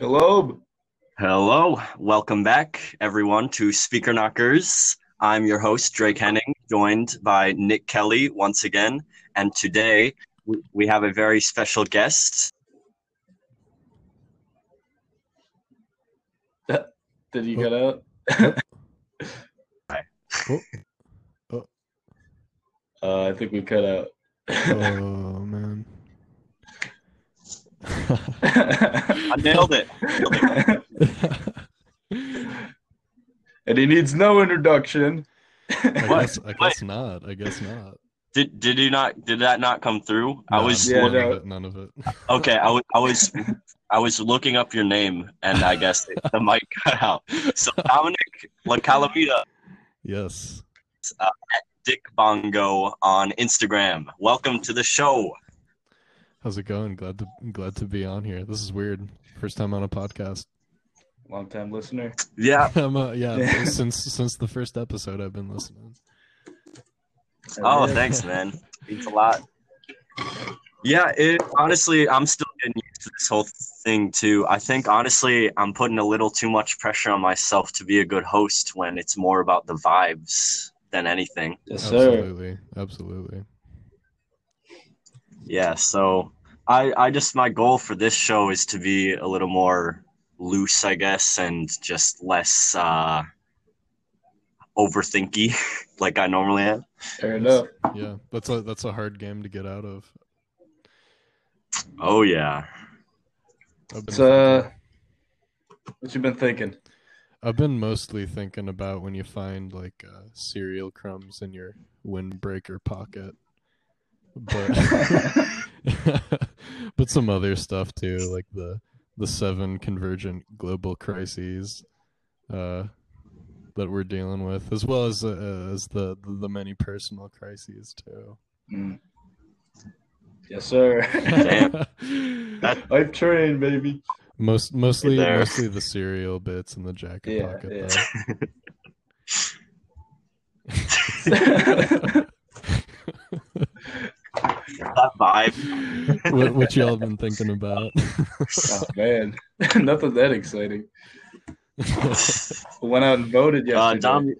Shalom. Hello, welcome back, everyone, to Speaker Knockers. I'm your host, Drake Henning, joined by Nick Kelly once again. And today we- we have a very special guest. Did you get out? Oh. Uh, I think we cut out. Oh man. I nailed it. and he needs no introduction. I guess I guess not. I guess not. Did did you not? Did that not come through? I was Yeah, none looking, no. of it. None of it. okay. I was I was I was looking up your name, and I guess the mic cut out. So Dominic La Calamita, Yes. Uh, Dick Bongo on Instagram. Welcome to the show. How's it going? Glad to glad to be on here. This is weird. First time on a podcast. Long time listener. Yeah. I'm, uh, yeah, Yeah. since since the first episode I've been listening. Oh, Yeah. thanks, man. Means a lot. Yeah, it honestly, I'm still getting used to this whole thing too. I think honestly, I'm putting a little too much pressure on myself to be a good host when it's more about the vibes than anything. Yes, sir. Absolutely. Absolutely. Yeah, so I, I just my goal for this show is to be a little more loose, I guess, and just less uh, overthinky, like I normally am. Fair enough. Yeah. That's a that's a hard game to get out of. Oh yeah. I've uh, what you been thinking? I've been mostly thinking about when you find like uh, cereal crumbs in your windbreaker pocket, but but some other stuff too, like the the seven convergent global crises uh, that we're dealing with, as well as uh, as the the many personal crises too. Mm. Yes, sir. Damn. I've trained, baby. Most mostly mostly the cereal bits and the jacket Yeah, pocket. yeah. though. That vibe. what, what y'all been thinking about? oh, man. Nothing that exciting. Went out and voted Uh, yesterday. Dom,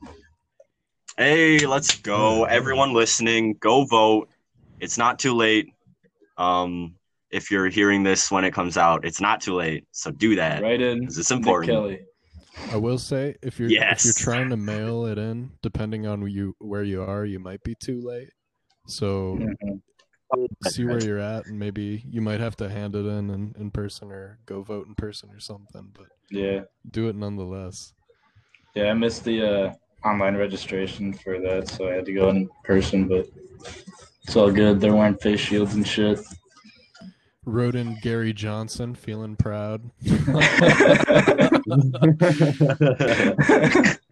hey, let's go! Everyone listening, go vote. It's not too late. Um, if you're hearing this when it comes out, it's not too late. So do that right in. because it's Nick important. Kelly. I will say if you're Yes. if you're trying to mail it in, depending on where you where you are, you might be too late. So Mhm. see where you're at, and maybe you might have to hand it in, in in person or go vote in person or something. But Yeah. do it nonetheless. Yeah, I missed the uh, online registration for that, so I had to go in person, but it's all good. They're wearing face shields and shit. Wrote in Gary Johnson, feeling proud.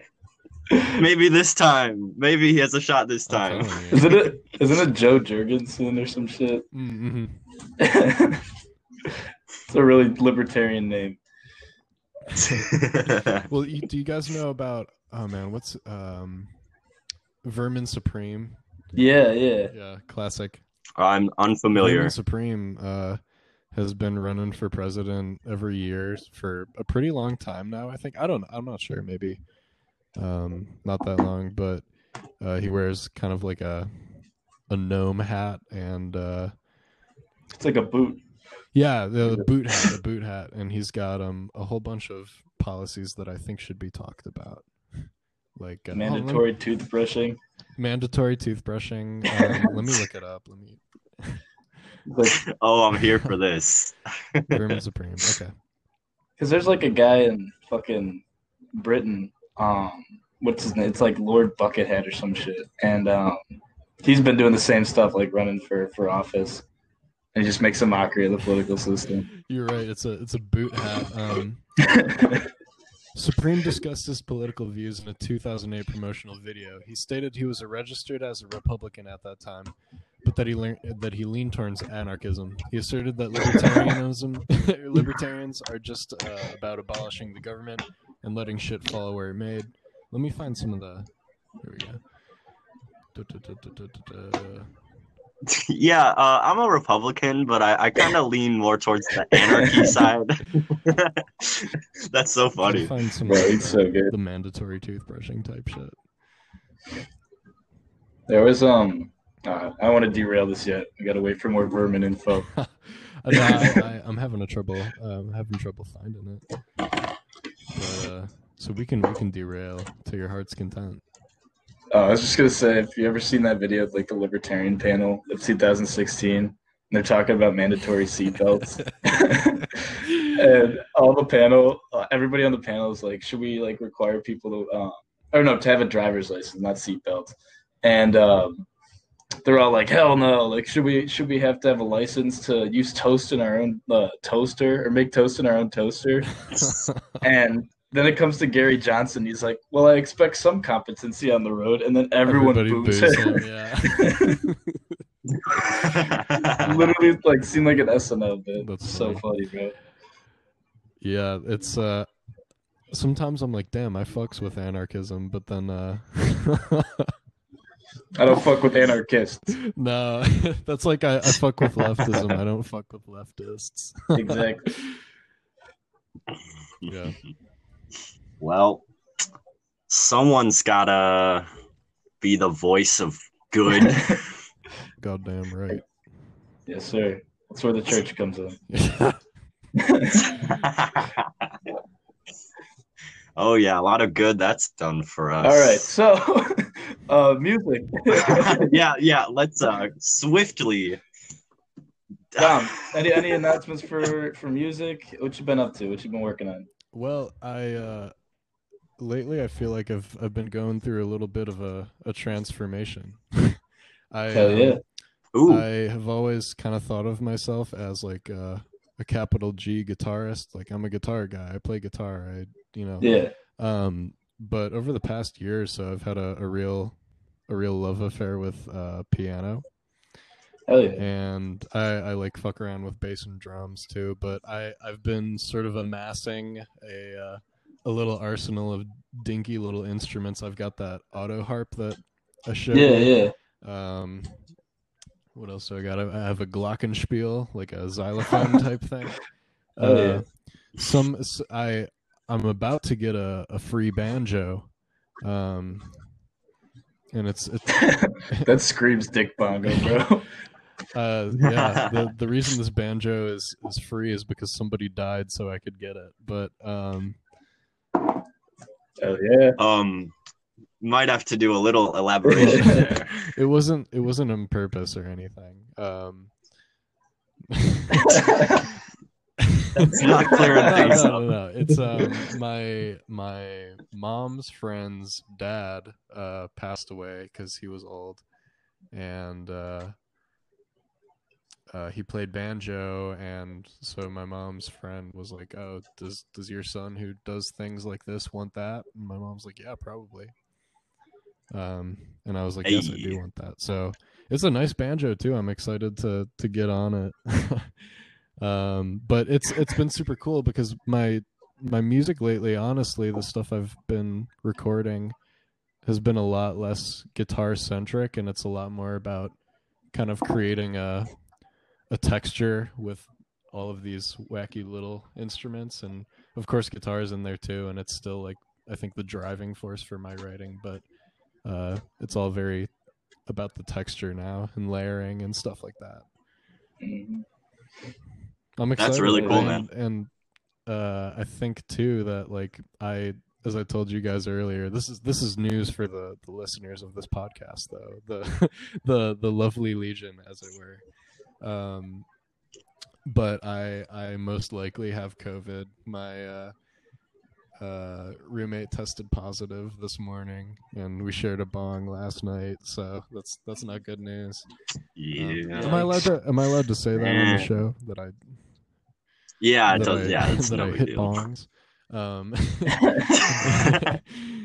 Maybe this time. Maybe he has a shot this time. telling you. isn't it isn't it Jo Jorgensen or some shit? Mm-hmm. it's a really libertarian name. Well, you, do you guys know about? Oh man, what's um, Vermin Supreme? Yeah, yeah. Yeah, classic. I'm unfamiliar. Vermin Supreme uh, has been running for president every year for a pretty long time now. I think I don't. I'm not sure. Maybe um, not that long, but uh, he wears kind of like a a gnome hat and uh, It's like a boot. yeah, the boot hat, the boot hat, and he's got um a whole bunch of policies that I think should be talked about, like uh, oh, let me- Mandatory toothbrushing. mandatory toothbrushing. Um, let me look it up. Let me Like, Oh, I'm here for this. Vermin Supreme. Okay. cause there's like a guy in fucking Britain. Um, what's his name? It's like Lord Buckethead or some shit, and um, he's been doing the same stuff, like running for for office, and he just makes a mockery of the political system. You're right. It's a it's a boot hat. Um, Supreme discussed his political views in a 2008 promotional video. He stated he was registered as a Republican at that time, but that he learned that he leaned towards anarchism. He asserted that libertarianism libertarians are just uh, about abolishing the government and letting shit fall where it made. Let me find some of the. Here we go. Da, da, da, da, da, da, da. yeah, uh, I'm a Republican, but I, I kind of lean more towards the anarchy side. That's so funny. Find some Bro, like, it's so good. the mandatory toothbrushing type shit. There was um. Uh, I don't want to derail this yet. We gotta wait for more vermin info. I, I, I, I'm having a trouble. Um, having trouble finding it. Uh, so we can we can derail to your heart's content. Uh, I was just gonna say, if you ever seen that video of like the Libertarian panel of 2016, and they're talking about mandatory seatbelts, and all the panel, uh, everybody on the panel is like, should we like require people to, uh, or no, to have a driver's license, not seatbelts, and um, they're all like, hell no, like should we should we have to have a license to use toast in our own uh, toaster or make toast in our own toaster? And then it comes to Gary Johnson. He's like, "Well, I expect some competency on the road," and then everyone Everybody boos boos him. him, yeah. Literally, like seemed like an SNL bit. That's so funny. funny, bro. Yeah, it's uh sometimes I'm like, damn, I fucks with anarchism, but then uh I don't fuck with anarchists. no, that's like I, I fuck with leftism. I don't fuck with leftists. Exactly. Yeah. Well, someone's gotta be the voice of good. Goddamn right. yes, sir. That's where the church comes in. oh yeah, a lot of good that's done for us. All right, so uh, music. yeah, yeah. Let's uh swiftly. Dom, any any announcements for for music? What you been up to? What you been working on? Well, I uh lately I feel like I've I've been going through a little bit of a, a transformation. I Hell um, yeah. Ooh, I have always kind of thought of myself as like uh, a capital G guitarist. Like I'm a guitar guy. I play guitar. I you know. Yeah. Um, but over the past year or so, I've had a, a real a real love affair with uh, piano, Hell yeah. and I, I like fuck around with bass and drums too. But I I've been sort of amassing a uh, a little arsenal of dinky little instruments. I've got that auto harp that I showed. Yeah, yeah. Um, what else do I got? I have a glockenspiel, like a xylophone type thing. Oh, Uh, yeah. Some I I'm about to get a, a free banjo, um, and it's, it's that screams dick bongo, bro. uh, yeah. The the reason this banjo is is free is because somebody died, so I could get it. But um, Hell yeah. um, might have to do a little elaboration there. it wasn't it wasn't on purpose or anything. Um, That's not clearing no, things no, no, no. It's um my my mom's friend's dad uh passed away because he was old, and uh, uh, he played banjo, and so my mom's friend was like, "Oh, does does your son who does things like this want that?" And my mom's like, "Yeah, probably." Um, and I was like, "Yes, I do want that." So it's a nice banjo too. I'm excited to to get on it. um, but it's it's been super cool because my my music lately, honestly, the stuff I've been recording has been a lot less guitar centric, and it's a lot more about kind of creating a a texture with all of these wacky little instruments, and of course, guitars in there too. And it's still like I think the driving force for my writing, but uh, it's all very about the texture now and layering and stuff like that. I'm excited. That's really cool, and, man. And uh, I think too that like I, as I told you guys earlier, this is this is news for the the listeners of this podcast, though the the the lovely legion, as it were. Um, but I I most likely have COVID. My uh, uh, roommate tested positive this morning, and we shared a bong last night, so that's that's not good news. Um, Yeah. Am I allowed to? Am I allowed to say that on the Eh. show that I Yeah, it does. I, yeah, it's that no I hit deal. bongs? Um,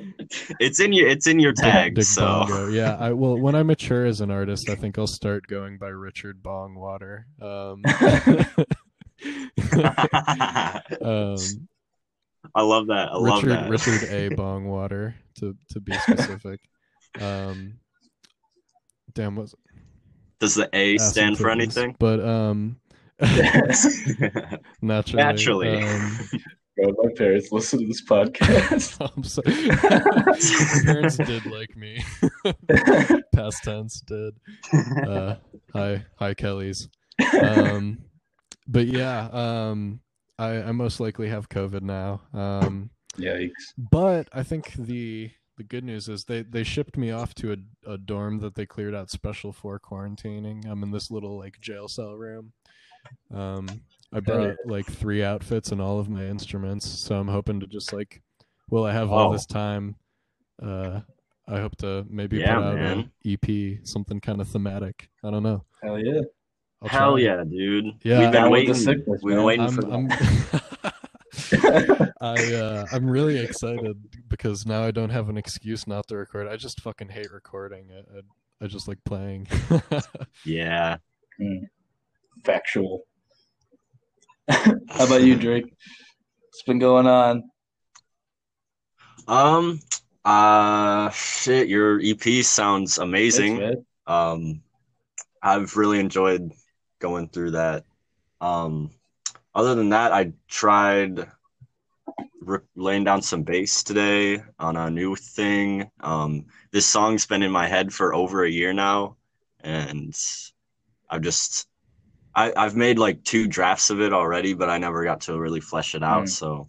it's in your it's in your tag. Dick so Bongo. Yeah, I will. When I mature as an artist, I think I'll start going by Richard Bongwater. Um, um, I love that. I love Richard that. Richard A. Bongwater to to be specific. Um, damn, what's Does the A stand for anything? But um, naturally, Naturally. um, Bro, my parents listen to this podcast. I'm sorry. My parents did like me. Past tense did. Uh, hi, hi, Kelly's. Um, but yeah, um, I, I most likely have COVID now. Um, Yikes. but I think the the good news is they they shipped me off to a, a dorm that they cleared out special for quarantining. I'm in this little like jail cell room. Um, I brought like three outfits and all of my instruments, so I'm hoping to just like, well, I have all Oh. this time. Uh, I hope to maybe Yeah, put out man. an EP, something kind of thematic. I don't know. Hell yeah. I'll Hell try. yeah, dude. Yeah, We've been Down with waiting. sickness, We've been waiting I'm, for that. I'm I uh, I'm really excited because now I don't have an excuse not to record. I just fucking hate recording. I I, I just like playing. Yeah. Factual. How about you, Drake? What's been going on? Um. Uh. Shit. Your EP sounds amazing. Thanks. Um, I've really enjoyed going through that. Um, other than that, I tried re- laying down some bass today on a new thing. Um, this song's been in my head for over a year now, and I've just I, I've made like two drafts of it already, but I never got to really flesh it out. Mm. So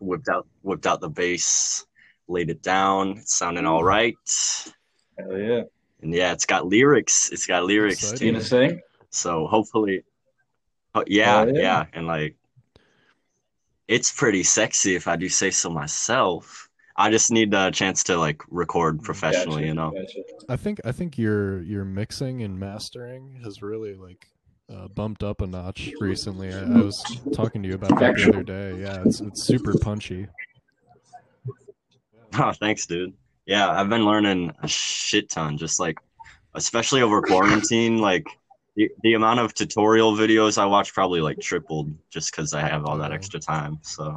whipped out whipped out the bass, laid it down. It's sounding all right. Hell yeah. And yeah, it's got lyrics. It's got lyrics Exciting. You too. gonna sing? So hopefully, oh, yeah, yeah. yeah, and like, it's pretty sexy if I do say so myself. I just need a chance to like record professionally, Gotcha, you know. gotcha. I think I think your your mixing and mastering has really like uh, bumped up a notch recently. I, I was talking to you about that the other day. Yeah, it's it's super punchy. Oh, thanks, dude. Yeah, I've been learning a shit ton, just like, especially over quarantine. Like, the, the amount of tutorial videos I watch probably like tripled just because I have all that extra time. So.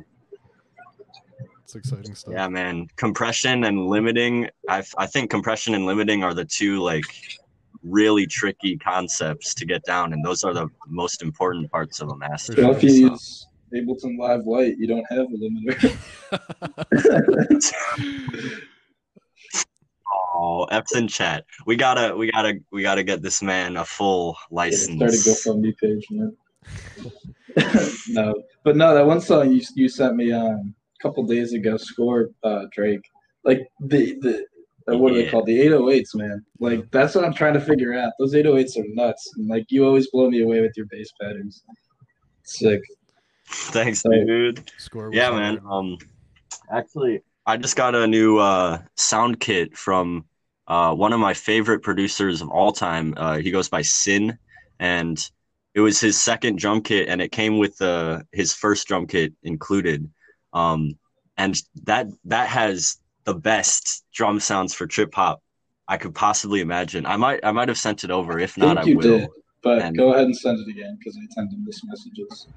It's exciting stuff. Yeah, man. Compression and limiting. I I think compression and limiting are the two like really tricky concepts to get down, and those are the most important parts of a master. If you use Ableton Live Lite, you don't have a limiter. Oh, F's in chat. We gotta, we gotta, we gotta get this man a full license. Start a GoFundMe page, man. no, but no, that one song you you sent me um, a couple days ago, score uh, Drake. Like the the what are they Yeah. called? The 808s, man. Like that's what I'm trying to figure out. Those 808s are nuts. And, like you always blow me away with your bass patterns. Sick. Thanks, So- dude. Score. Yeah, hard. man. Um, actually, I just got a new uh sound kit from uh one of my favorite producers of all time. Uh, he goes by Sin, and it was his second drum kit, and it came with uh his first drum kit included. Um, and that that has the best drum sounds for trip hop I could possibly imagine. I might I might have sent it over. If I not, think I you will. did, but And- go ahead and send it again because I tend to miss messages.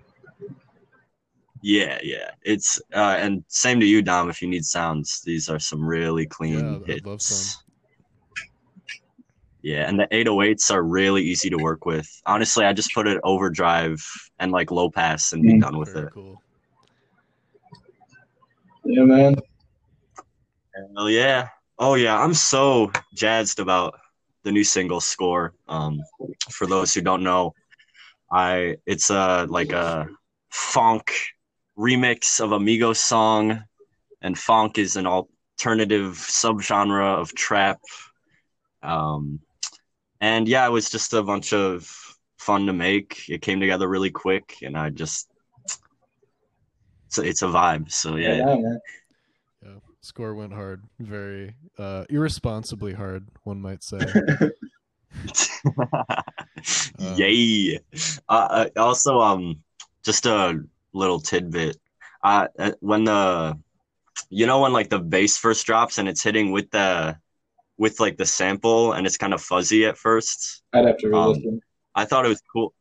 Yeah, yeah. It's uh and same to you, Dom, if you need sounds. These are some really clean Yeah, hits. love. Yeah, and the 808s are really easy to work with. Honestly, I just put it overdrive and like low pass and be Mm. done with Very it. cool. Yeah, man. Hell yeah. Oh yeah, I'm so jazzed about the new single score. Um for those who don't know, I it's a like a phonk remix of a Migos song and phonk is an alternative subgenre of trap. Um and yeah, it was just a bunch of fun to make. It came together really quick and I just it's a, it's a vibe. So Yeah, yeah. Yeah man. Yeah, score went hard. Very uh, irresponsibly hard, one might say. Yay! Uh, uh, also, um, just a little tidbit. Uh, uh, when the, you know, when like the bass first drops and it's hitting with the, with like the sample and it's kind of fuzzy at first. I'd have to Um, re-listen. I thought it was cool.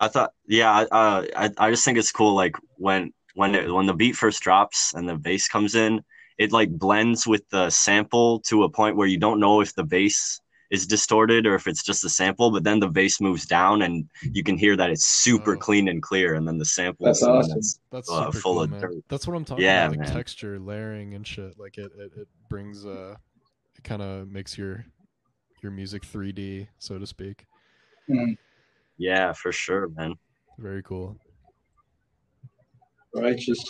I thought, yeah, uh, I, I just think it's cool. Like when, when it, when the beat first drops and the bass comes in, it like blends with the sample to a point where you don't know if the bass is distorted or if it's just a sample, but then the bass moves down and you can hear that it's super Oh. clean and clear, and then the sample That's is awesome. that's- That's uh, super full cool, of man. dirt. That's what I'm talking Yeah, about, like man. texture, layering, and shit. Like it, it, it brings uh, it kind of makes your your music 3D, so to speak. Mm, yeah, for sure, man. Very cool. righteous.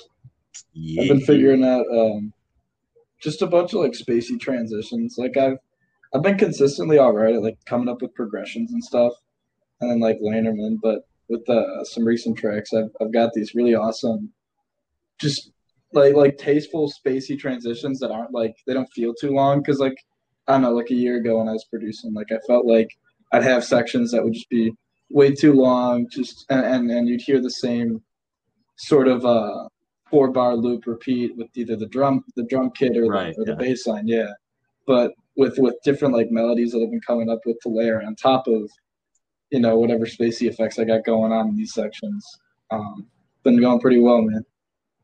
Yeah. I've been figuring out um, just a bunch of like spacey transitions. Like I've I've been consistently all right at like coming up with progressions and stuff, and then like laying. But with uh, some recent tracks, I've I've got these really awesome, just like like tasteful spacey transitions that aren't like they don't feel too long because like I don't know like a year ago when I was producing like I felt like I'd have sections that would just be way too long just and and, and you'd hear the same sort of uh four bar loop repeat with either the drum the drum kit or Right, the, or the bass line yeah. But with with different like melodies that I've been coming up with to layer on top of you know whatever spacey effects I got going on in these sections um been going pretty well man.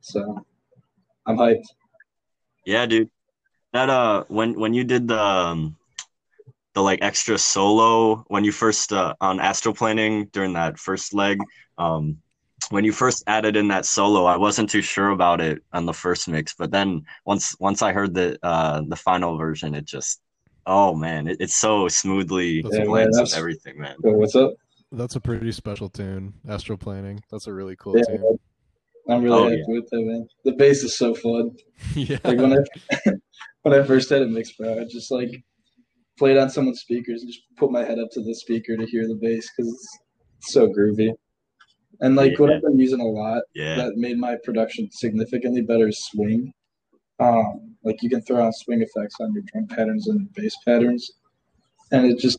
So I'm hyped. Yeah, dude. That uh, when when you did the um, the like extra solo when you first uh, on astral planning during that first leg, um, when you first added in that solo, I wasn't too sure about it on the first mix, but then once once I heard the uh the final version, it just oh man, it, it's so smoothly That's- Yeah, man, blends with everything, man. what's up That's a pretty special tune. Astral Planning. That's a really cool yeah tune. I'm really Oh, happy with that man the bass is so fun yeah. like when I when I first had it mixed, bro, I just like played on someone's speakers and just put my head up to the speaker to hear the bass because it's so groovy. And like what I've been using a lot Yeah, that made my production significantly better is swing. Um, like you can throw on swing effects on your drum patterns and bass patterns, and it just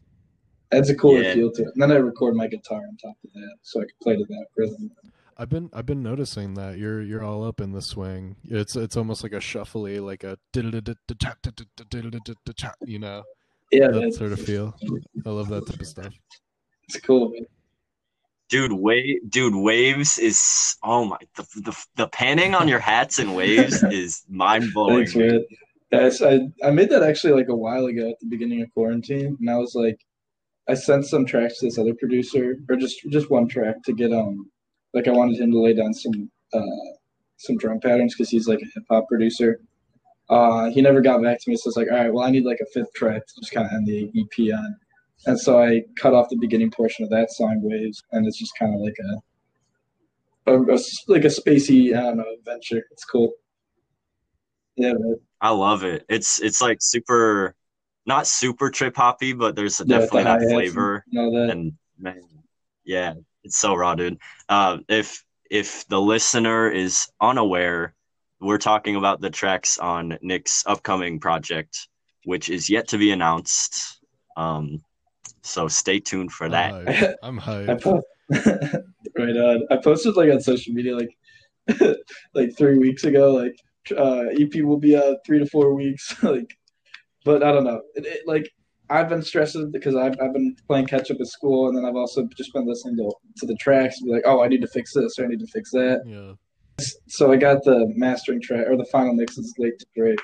adds a cooler Yeah. feel to it. And then I record my guitar on top of that, so I can play to that rhythm. I've been I've been noticing that you're you're all up in the swing. It's it's almost like a shuffly, like a you know Yeah, that sort of feel. I love that type of stuff. it's cool. Man. Dude, wave, dude, waves is oh my the the, the panning on your hats and waves is mind blowing. Thanks, man. Guys, I, I made that actually like a while ago at the beginning of quarantine, and I was like, I sent some tracks to this other producer, or just just one track to get um, like I wanted him to lay down some uh some drum patterns because he's like a hip hop producer. Uh, he never got back to me, so it's like, all right, well, I need like a fifth track to just kind of end the EP on, and so I cut off the beginning portion of that song, Waves, and it's just kind of like a, a like a spacey, I don't know, adventure. It's cool. Yeah, man. I love it. It's it's like super, not super trip hoppy, but there's Yeah, definitely the that flavor. and that. And man, yeah, it's so raw, dude. Uh, if if the listener is unaware, we're talking about the tracks on Nick's upcoming project, which is yet to be announced. Um, so stay tuned for that. I'm hyped. I'm I hyped. right on. I posted like on social media like like three weeks ago. Like uh, EP will be out three to four weeks. like, but I don't know. It, it, like I've been stressing because I've I've been playing catch up at school, and then I've also just been listening to to the tracks and be like, oh, I need to fix this or I need to fix that. Yeah. So I got the mastering track or the final mixes late to Drake,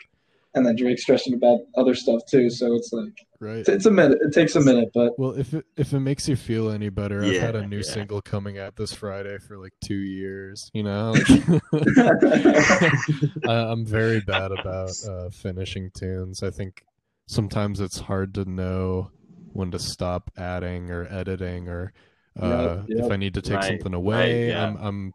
and then Drake's stressing about other stuff too. So it's like Right. it's a minute. It takes a minute, but Well, if it if it makes you feel any better, I've had a new yeah. single coming out this Friday for like two years. You know, I, I'm very bad about uh, finishing tunes. I think sometimes it's hard to know when to stop adding or editing, or uh, Yep, yep. if I need to take Right, something away. yeah. I'm I'm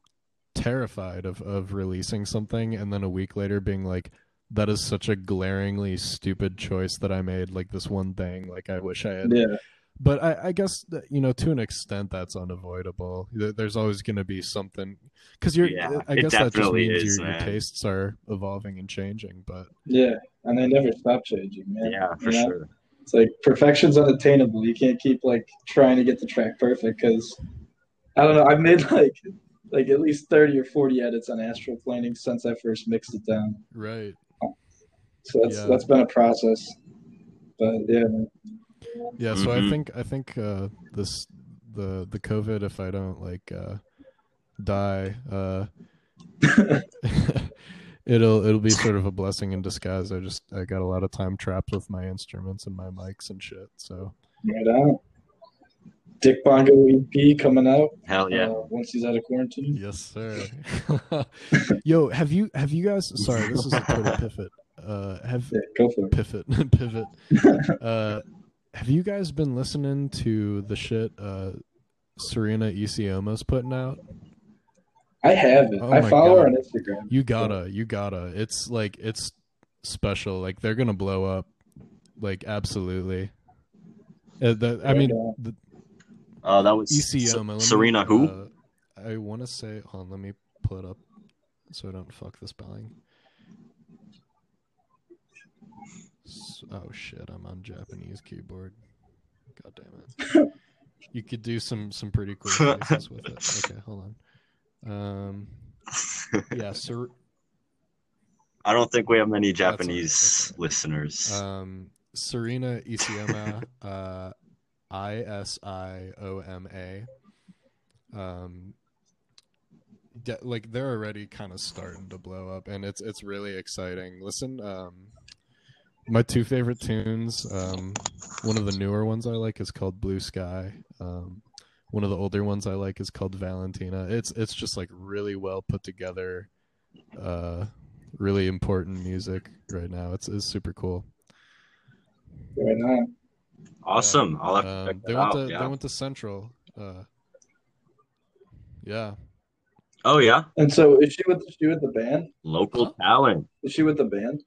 terrified of of releasing something and then a week later being like. That is such a glaringly stupid choice that I made. Like this one thing, like I wish I had yeah. but I, I guess that, you know to an extent that's unavoidable. There's always going to be something because you're. Yeah, I guess that just means is, your, your tastes are evolving and changing. But Yeah, and they never stop changing, man. Yeah, for You know? sure. It's like perfection's unattainable. You can't keep like trying to get the track perfect because I don't know. I've made like like at least thirty or forty edits on Astral Planning since I first mixed it down. right, So that's Yeah. that's been a process. But yeah, yeah. So I Mhm. think I think uh, this the the COVID if I don't like uh, die. Uh, It'll it'll be sort of a blessing in disguise. I just I got a lot of time trapped with my instruments and my mics and shit. So Right on. Dick Bongo EP coming out Hell yeah. uh, once he's out of quarantine. yes, sir. Yo, have you have you guys? Sorry, this is a total pivot. Uh, have Yeah, go for pivot pivot. Uh, have you guys been listening to the shit uh, Serena Isioma's putting out? I haven't. Oh I my follow her on Instagram. You gotta, you gotta. It's like it's special. Like they're gonna blow up. Like absolutely. Uh, the, I mean, the, Uh, that was ECM. Se- let me, Serena who? uh, I want to say. Hold on, let me pull it up so I don't fuck the spelling. S- Oh shit! I'm on Japanese keyboard. God damn it! you could do some some pretty cool faces with it. Okay, hold on. Um, yeah, sir. I don't think we have many Japanese that's all right. listeners. um, Serena Isioma, uh, I S I O M A. Um, de- like they're already kind of starting to blow up, and it's it's really exciting. Listen, um, my two favorite tunes. Um, one of the newer ones I like is called Blue Sky. Um, one of the older ones I like is called Valentina. It's it's just like really well put together, uh, really important music right now. It's it's super cool. Right on. awesome. I'll have to Um, they went out. to yeah. they went to Central. Uh, yeah, Oh yeah, And so, is she with she with the band? local Huh? talent. Is she with the band?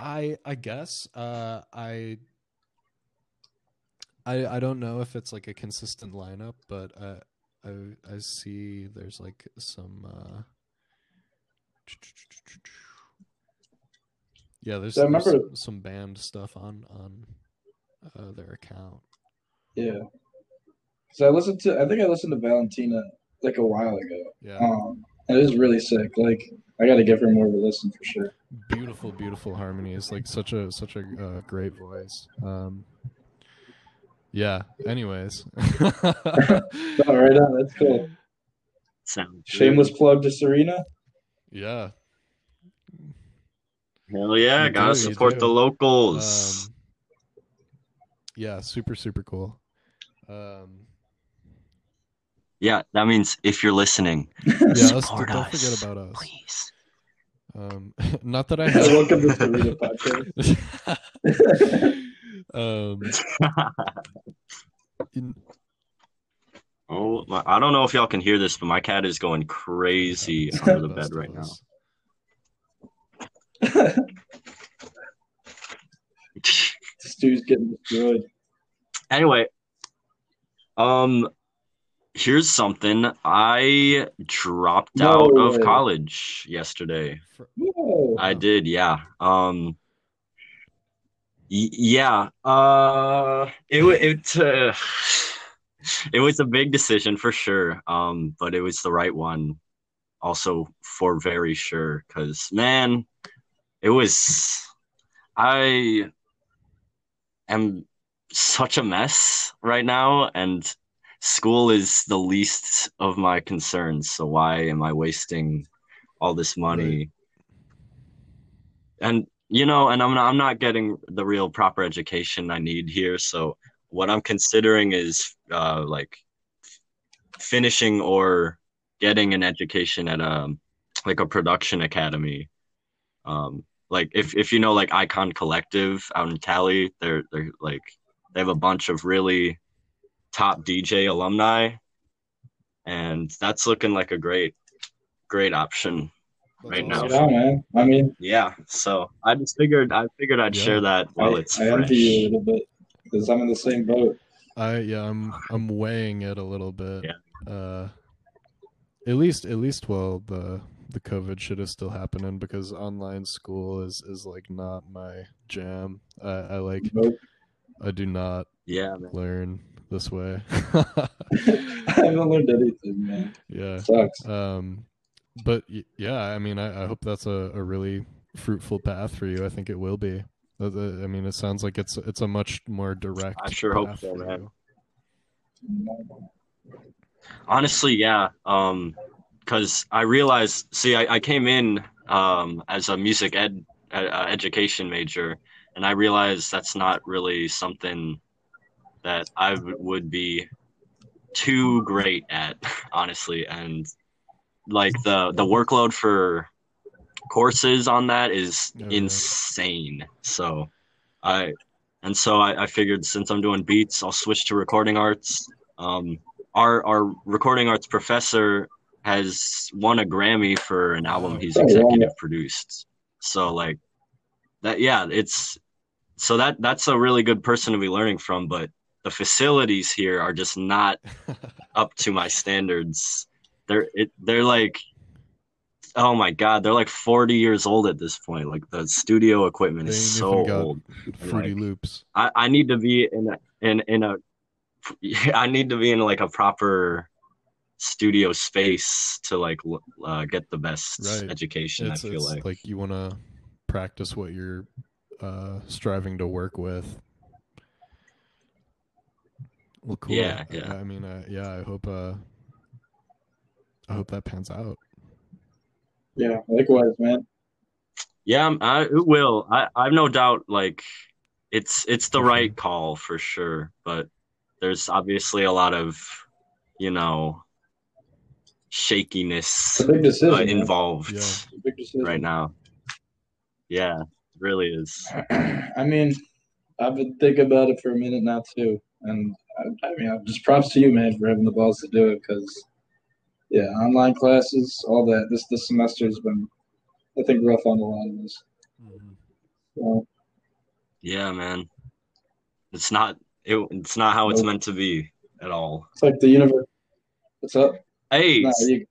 I I guess uh, I I I don't know if it's like a consistent lineup, but I I I see there's like some. Uh, yeah, there's, So there's some, some band stuff on on uh, their account. Yeah. So I listened to. I think I listened to Valentina like a while ago. Yeah, Um, it was really sick. Like I got to give her more of a listen for sure. beautiful, beautiful harmonies. Like such a such a uh, great voice. Um, yeah. Anyways, Oh, right on. That's cool. Sounds good. Shameless plug to Serena. yeah. Hell yeah, You gotta do, support the locals. Um, yeah, super super cool. Um, yeah, that means if you're listening, yeah, us, support don't us, forget about us. please. Um, not that I have. welcome to Serena podcast. um, in- Oh, my, I don't know if y'all can hear this, but my cat is going crazy under the bed right now. Stu's getting destroyed. anyway, um, here's something. I dropped No out of college yesterday. fr- Whoa. I did, yeah. Um, y- yeah. Uh, it it uh, it was a big decision for sure. Um, but it was the right one. Also, for very sure, because man, it was. I am such a mess right now, and school is the least of my concerns. So why am I wasting all this money? and you know and i'm not i'm not getting the real proper education i need here so what i'm considering is uh like finishing or getting an education at a like a production academy um like if if you know like icon collective out in cali they're they're like they have a bunch of really top dj alumni and that's looking like a great great option Right now. Right on, man. I mean, yeah so i just figured i figured i'd Yeah. share that while I, it's I fresh envy you a little bit because I'm in the same boat. I yeah, I'm I'm weighing it a little bit. Yeah. Uh, at least at least while the the COVID shit is still happening because online school is is like not my jam. I, I like Nope. I do not yeah man. learn this way. I haven't learned anything, man. yeah. Sucks. Um, but yeah, I mean, I, I hope that's a, a really fruitful path for you. I think it will be. Uh, uh, I mean, it sounds like it's it's a much more direct. I sure hope so, man. honestly yeah um because I realized. See, I, I came in um, as a music ed uh, education major, and I realized that's not really something that I w- would be too great at, honestly. And like the the workload for courses on that is Oh, yeah. insane. So I and so I, I figured since I'm doing beats, I'll switch to recording arts. Um, our our recording arts professor has won a Grammy for an album he's Oh, executive produced. So like that yeah, it's so that that's a really good person to be learning from, but the facilities here are just not up to my standards. They're it, they're like oh my god, they're like 40 years old at this point. Like the studio equipment They is so old. Fruity like- Loops. I, I need to be in a, in in a I need to be in like a proper studio space to like uh, get the best Right. education. It's, I feel it's like. you want to practice what you're uh, striving to work with. Well, cool. Yeah, I- yeah. I, mean, uh, yeah. I hope. Uh, I hope that pans out. Yeah, likewise, man. Yeah, I'm- it will. I I've no doubt. Like, it's it's the right call for sure. But there's obviously a lot of, you know, shakiness It's a big decision. uh, involved Yeah. It's a big decision. right now. Yeah, it really is. I mean, I've been thinking about it for a minute now too, and I, I mean, just props to you, man, for having the balls to do it. Because, yeah, online classes, all that. This this semester has been, I think, rough on a lot of us. So, Yeah, man. It's not. It, it's not how it's meant to be at all. it's like the universe. What's up? Hey, Nah, you,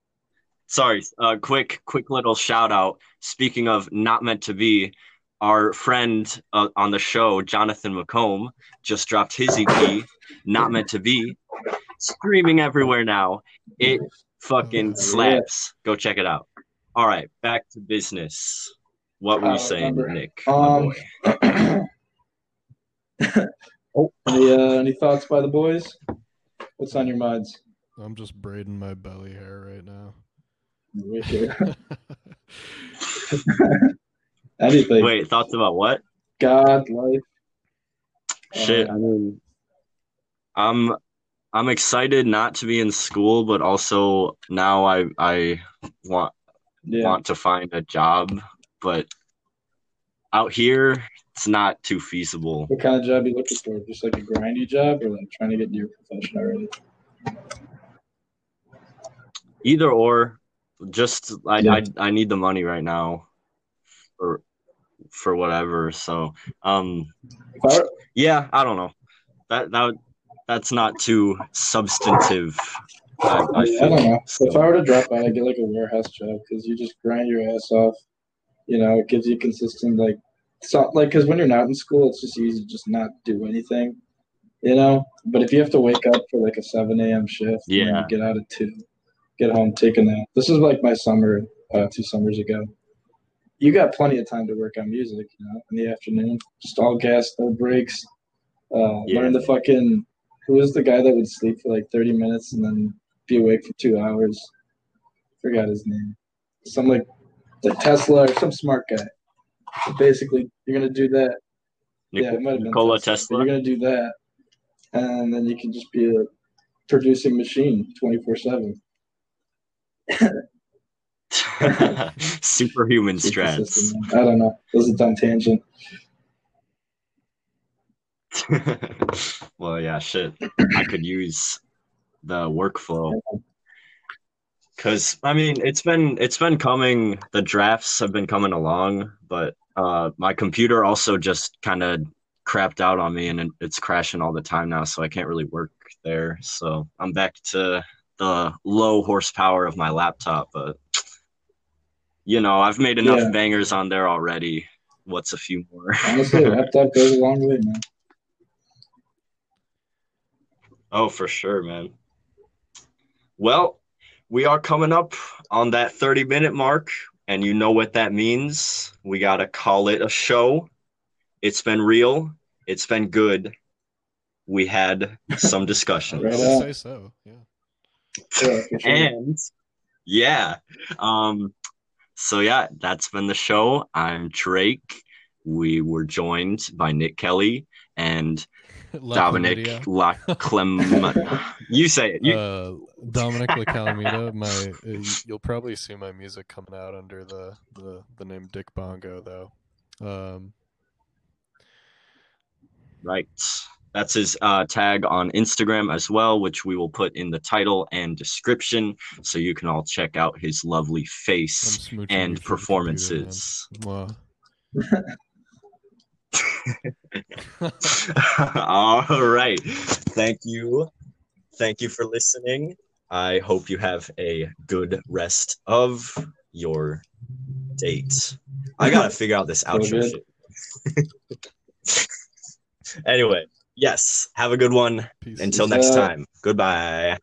sorry uh quick quick little shout out speaking of not meant to be our friend uh, on the show jonathan mccomb just dropped his ep not meant to be streaming everywhere now it fucking slaps go check it out all right back to business what were I you saying remember. nick my Um, boy? any uh, any thoughts by the boys? What's on your minds? I'm just braiding my belly hair right now. Anything. wait thoughts about what God, life. Shit, Um, I mean, I'm I'm excited not to be in school, but also now I I want Yeah. want to find a job, but out here it's not too feasible. What kind of job you looking for? Just like a grindy job, or like trying to get into your profession already? Either or, just I Yeah. I, I need the money right now for for whatever. So um If I were, yeah, I don't know. That that that's not too substantive. I, I I, don't know. So- If I were to drop out, I'd get like a warehouse job because you just grind your ass off. You know, it gives you consistent like, so, like because when you're not in school, it's just easy to just not do anything. You know, but if you have to wake up for like a seven a.m. shift, Yeah. get out at two, get home, take a nap. This is like my summer, uh, two summers ago. You got plenty of time to work on music, you know, in the afternoon. Just all gas, no breaks. Uh, Yeah. Learn the fucking. Who was the guy that would sleep for like thirty minutes and then be awake for two hours? Forgot his name. Some like like Tesla or some smart guy. So basically, you're gonna do that. Nic- yeah, it might have been Nikola Tesla. Tesla. You're gonna do that, and then you can just be a producing machine twenty four seven. Superhuman strats. I don't know. That was a dumb tangent. well, yeah, shit. I could use the workflow because I mean it's been it's been coming. The drafts have been coming along, but uh, my computer also just kind of crapped out on me, and it's crashing all the time now, so I can't really work there. So I'm back to the low horsepower of my laptop, but you know I've made enough Yeah. bangers on there already. What's a few more? Honestly, a laptop goes a long way, man. Oh, for sure, man. Well, we are coming up on that 30 minute mark, and you know what that means. We got to call it a show. It's been real, it's been good. We had some I discussions. Right say so. Yeah. Yeah, sure. And yeah. Um, so yeah, that's been the show. I'm Drake. We were joined by Nick Kelly and La Dominic. La Clem. you say it. You, uh, Dominic La Calamita. My, uh, you'll probably see my music coming out under the the, the name Dick Bongo though. Um, Right. That's his uh, tag on Instagram as well, which we will put in the title and description so you can all check out his lovely face and through the computer, performances. Mwah. all right. Thank you. Thank you for listening. I hope you have a good rest of your date. I got to figure out this outro shit. anyway, yes, have a good one. Peace. Until Peace next out. time. Goodbye.